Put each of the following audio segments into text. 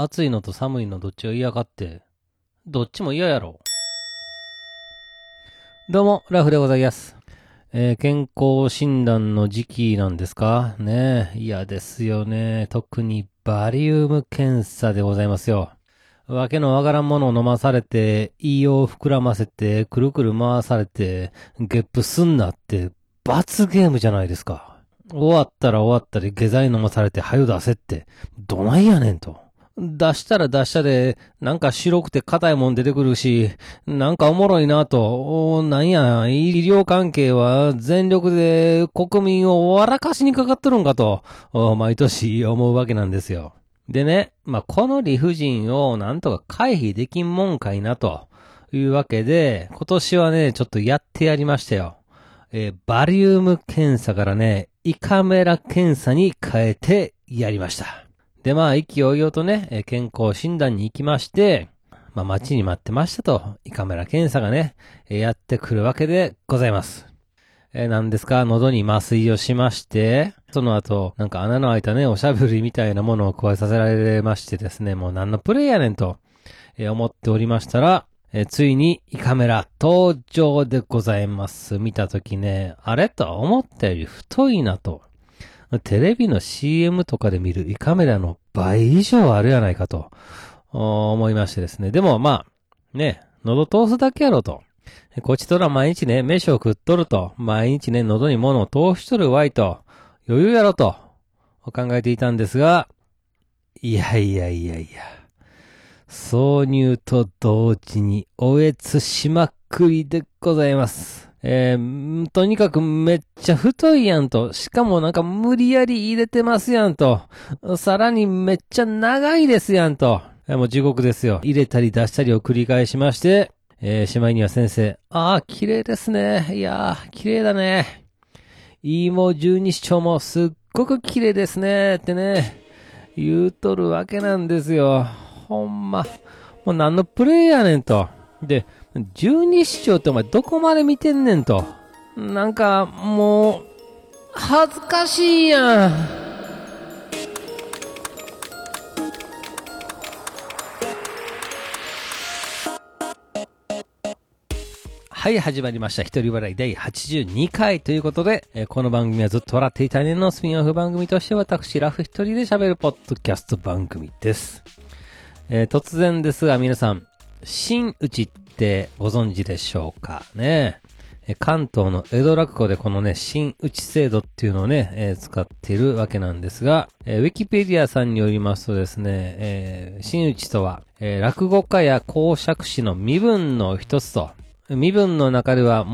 暑いのと寒いのどっちが嫌かって、どっちも嫌やろ。どうも、ラフでございます。えー健康診断の時期なんですか？ねえ、嫌ですよね。特にバリウム検査でございますよ。わけのわからんものを飲まされて、胃を膨らませて、くるくる回されて、ゲップすんなって、罰ゲームじゃないですか。終わったら終わったり、下剤飲まされて、はよ出せって、どないやねんと。出したら出したで、なんか白くて硬いもん出てくるし、なんかおもろいなと、おなんや、医療関係は全力で国民を笑かしにかかっとるんかと、毎年思うわけなんですよ。でね、まあ、この理不尽をなんとか回避できんもんかいなというわけで、今年はね、ちょっとやってやりましたよ。えーバリウム検査からね、胃カメラ検査に変えてやりました。で、まあ、意気揚々とね、健康診断に行きまして、まあ、待ちに待ってましたと、胃カメラ検査がね、やってくるわけでございます。えー、何ですか喉に麻酔をしまして、その後、なんか穴の開いたね、おしゃぶりみたいなものを加えさせられましてですね、もう何のプレイやねんと、えー思っておりましたら、えーついに胃カメラ登場でございます。見たときね、あれ？と思ったより太いなと。テレビの CM とかで見る胃カメラの倍以上あるやないかと、思いましてですね。でもまあ、ね、喉通すだけやろと。こちとら毎日ね、飯を食っとると、毎日ね、喉に物を通しとるわいと、余裕やろと、考えていたんですが、いやいやいやいや。挿入と同時に、おえつしまくりでございます。えーとにかくめっちゃ太いやんと。しかもなんか無理やり入れてますやんと。さらにめっちゃ長いですやんと。えーもう地獄ですよ。入れたり出したりを繰り返しまして、えーしまいには先生、ああ、綺麗ですね。いやー、綺麗だね。いいも十二指腸もすっごく綺麗ですね。ってね、言うとるわけなんですよ。ほんま。もう何のプレイやねんと。で、十二指腸ってお前どこまで見てんねんと。なんか、もう、恥ずかしいやん。はい、始まりました。一人笑い第82回ということで、えーこの番組はずっと笑っていたねのスピンオフ番組として私、ラフ一人で喋るポッドキャスト番組です。えー突然ですが皆さん、新内ってご存知でしょうか？ね。関東の江戸落語でこのね、新内制度っていうのをね、えー使っているわけなんですが、えーウィキペディアさんによりますとですね、えー新内とは、えー落語家や講釈師の身分の一つと、身分の中では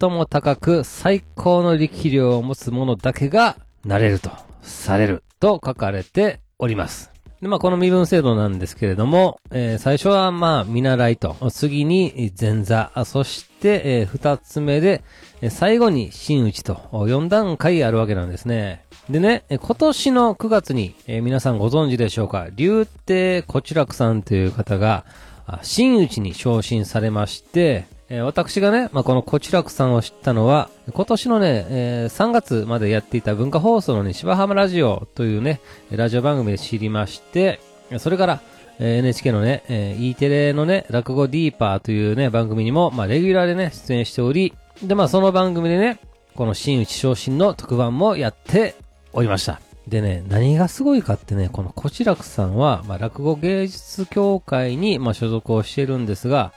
最も高く最高の力量を持つ者だけがなれると、されると書かれております。で、まあ、この身分制度なんですけれども、えー最初はまあ、見習いと、次に前座、そして、えー二つ目で、最後に真打ちと、4段階あるわけなんですね。でね、今年の9月に、えー皆さんご存知でしょうか、竜亭小痴楽さんという方が、あ真打ちに昇進されまして、えー私がね、まあ、この小痴楽さんを知ったのは、今年のね、えー3月までやっていた文化放送のね、芝浜ラジオというね、ラジオ番組で知りまして、それから、えー NHK のね、えー E テレのね、落語ディーパーというね、番組にも、まあ、レギュラーでね、出演しており、で、まあ、その番組でね、この真打ち昇進の特番もやっておりました。でね、何がすごいかってね、この小痴楽さんは、まあ、落語芸術協会に、まあ、所属をしているんですが、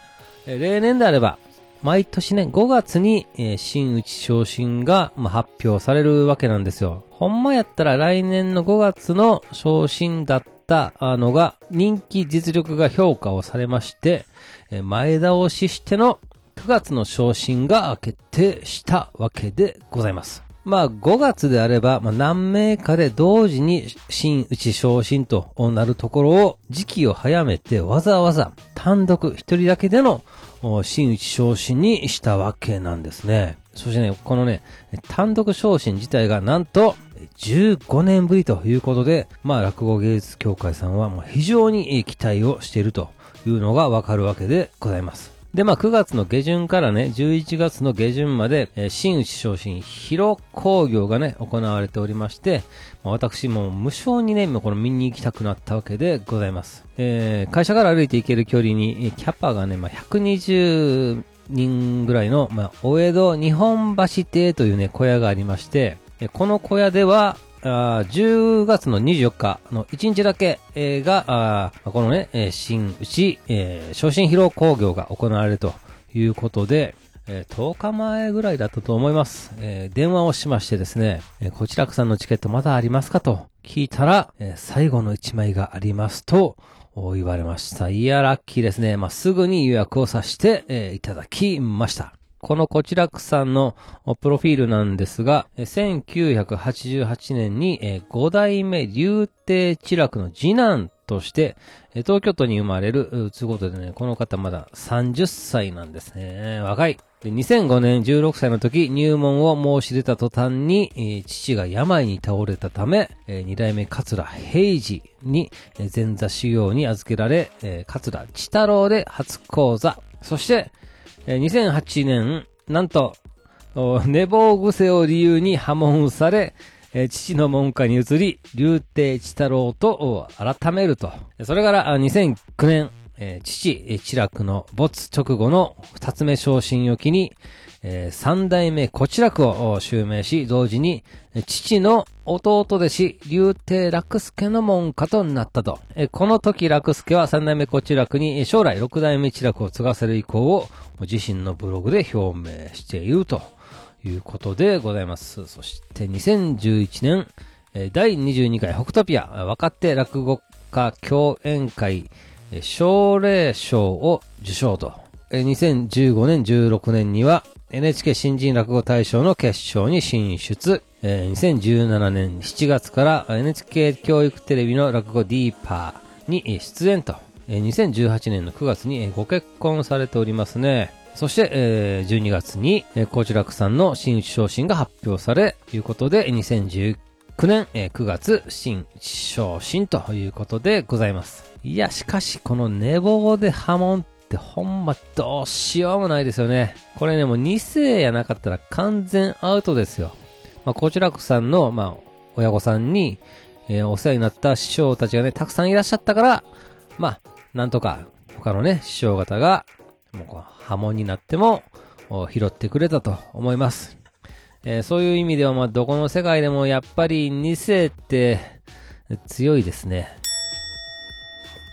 えー例年であれば、毎年ね、5月に、えー新内昇進が、まあ、発表されるわけなんですよ。ほんまやったら来年の5月の昇進だったのが、人気実力が評価をされまして、えー前倒ししての9月の昇進が決定したわけでございます。まあ5月であれば、まあ何名かで同時に新内昇進となるところを時期を早めてわざわざ単独一人だけでのお新内昇進にしたわけなんですね。そしてね、このね、単独昇進自体がなんと15年ぶりということで、まあ落語芸術協会さんはもう非常に期待をしているというのがわかるわけでございます。で、まあ、9月の下旬からね、11月の下旬まで、えー、新内昇進広工業がね、行われておりまして、まあ、私も無償にね、この見に行きたくなったわけでございます。えー、会社から歩いて行ける距離に、キャパがね、まあ、120人ぐらいの、まあ、お江戸日本橋邸というね、小屋がありまして、この小屋では、あ10月の24日の1日だけ、えー、が、あこのね、えー、新内、えー、昇進披露工業が行われるということで、えー、10日前ぐらいだったと思います。えー、電話をしましてですね、えー、こちらくさんのチケットまだありますかと聞いたら、えー、最後の1枚がありますと言われました。いや、ラッキーですね。まあ、すぐに予約をさせて、えー、いただきました。このこちらくさんのプロフィールなんですが、1988年に5代目竜帝知楽の次男として、東京都に生まれる、ということでね、この方まだ30歳なんですね。若い。2005年16歳の時、入門を申し出た途端に、父が病に倒れたため、二代目桂平治に前座修行に預けられ、桂千太郎で初講座、そして、2008年、なんと、寝坊癖を理由に破門され、父の門下に移り、竜亭千太郎と改めると。それから2009年、え父、千楽の没直後の二つ目昇進を機に、えー、三代目古知楽を襲名し、同時に、父の弟弟子、竜帝楽助の門下となったと。えー、この時楽助は三代目古知楽に、将来六代目知楽を継がせる意向を自身のブログで表明しているということでございます。そして2011年、第22回北トピア若手落語家共演会奨励賞を受賞と。2015年16年には NHK 新人落語大賞の決勝に進出。え、2017年7月から NHK 教育テレビの落語ディーパーに出演と。え、2018年の9月にご結婚されておりますね。そして、え、12月に、えー、コーチラクさんの新内昇進が発表され、ということで、2019 9年、えー、9月、新昇進ということでございます。いや、しかし、この寝坊で波紋ってほんまどうしようもないですよね。これね、もう2世やなかったら完全アウトですよ。まあ、こちらくさんの、まあ、親御さんに、えー、お世話になった師匠たちがね、たくさんいらっしゃったから、まあ、なんとか、他のね、師匠方が、もうこう波紋になっても、拾ってくれたと思います。えー、そういう意味では、まあ、どこの世界でもやっぱり2世って強いですね。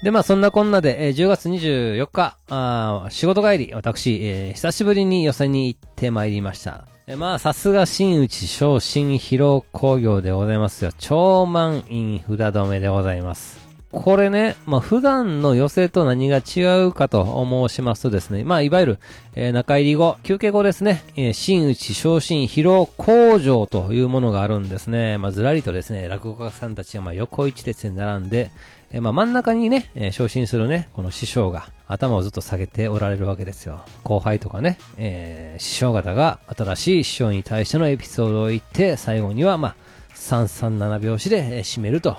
で、まあそんなこんなで、えー、10月24日、あ仕事帰り、私、えー、久しぶりに寄せに行ってまいりました。えー、まあさすが新内小新披露工業でございますよ。超満員札止めでございます。これね、まあ普段の寄せと何が違うかと申しますとですね、まあいわゆる、えー、中入り後、休憩後ですね、えー、新内昇進披露工場というものがあるんですね。まあずらりとですね、落語家さんたちがま横一列に並んで、えまあ、真ん中にね、え、昇進するね、この師匠が頭をずっと下げておられるわけですよ。後輩とかね、え、師匠方が新しい師匠に対してのエピソードを言って、最後には、まあ、337拍子で、締めると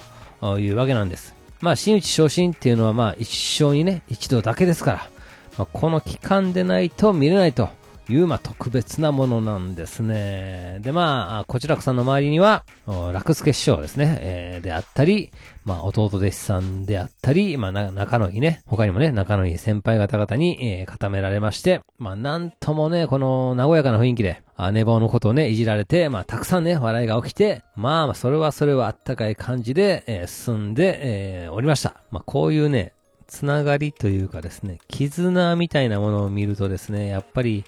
いうわけなんです。まあ、真打ち昇進っていうのは、まあ、一生にね、一度だけですから、まあ、この期間でないと見れないという、まあ、特別なものなんですね。で、まあ、こちらくさんの周りには、楽助師匠ですね、えー、であったり、まあ、弟弟子さんであったり、まあ、仲のいいね、他にもね、仲のいい先輩方々に、えー、固められまして、まあ、なんともね、この、和やかな雰囲気で、寝坊のことをね、いじられて、まあ、たくさんね、笑いが起きて、まあ、それはそれはあったかい感じで、えー、進んで、えー、おりました。まあ、こういうね、つながりというかですね、絆みたいなものを見るとですね、やっぱり、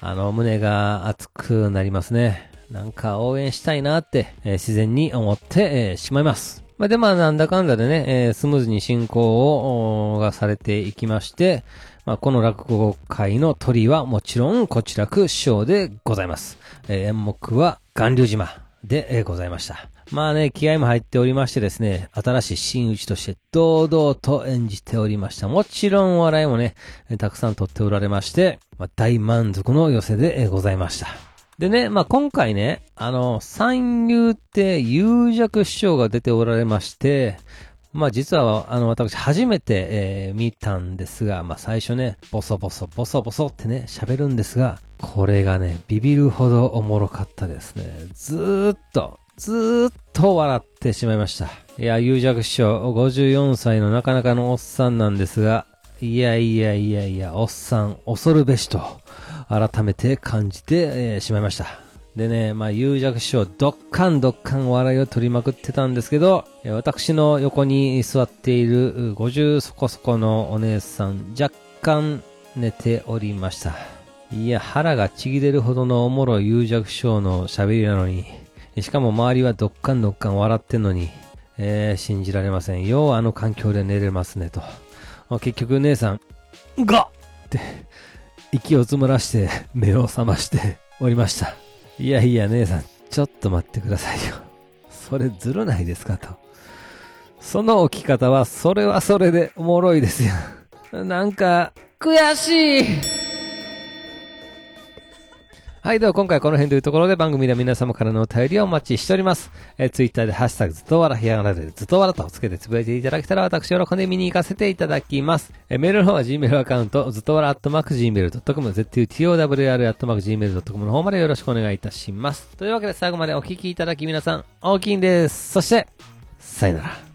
あの、胸が熱くなりますね。なんか応援したいなって、えー、自然に思って、えー、しまいます。まあ、で、まあ、なんだかんだでね、えー、スムーズに進行を、がされていきまして、まあ、この落語会の鳥はもちろん、こちらく師匠でございます。え、演目は、巌流島で、え、ございました。まあね、気合も入っておりましてですね、新しい真打ちとして堂々と演じておりました。もちろん笑いもね、たくさん取っておられまして、まあ、大満足の寄せでございました。でね、まあ、今回ね、あの、三遊亭有弱師匠が出ておられまして、まあ実は、あの、私初めて、えー見たんですが、まあ最初ね、ボソボソ、ボソボソってね、喋るんですが、これがね、ビビるほどおもろかったですね。ずーっと、ずーっと笑ってしまいました。いや、有弱師匠、54歳のなかなかのおっさんなんですが、いやいやいやいや、おっさん、恐るべしと、改めて感じて、えーしまいました。でね、まあ、有弱師匠、どっかんどっかん笑いを取りまくってたんですけど、私の横に座っている50そこそこのお姉さん、若干寝ておりました。いや、腹がちぎれるほどのおもろい有弱師匠の喋りなのに、しかも周りはどっかんどっかん笑ってんのに、えー信じられません。ようあの環境で寝れますねと。結局姉さん、がって、息を詰まらして目を覚ましておりました。いやいや姉さん、ちょっと待ってくださいよ。それずるないですかと。その起き方は、それはそれでおもろいですよ。なんか、悔しいはい、では今回この辺というところで番組では皆様からのお便りをお待ちしております。えー、ツイッターでハッシュタグずっとわらひやがなでずっとわらとつけてつぶやいていただけたら私喜んで見に行かせていただきます。えーメールの方は Gmail アカウントずっとわら atmarkgmail.com zutowr アットマーク gmail.com の方までよろしくお願いいたします。というわけで最後までお聞きいただき皆さん大きいんです。そして、さよなら。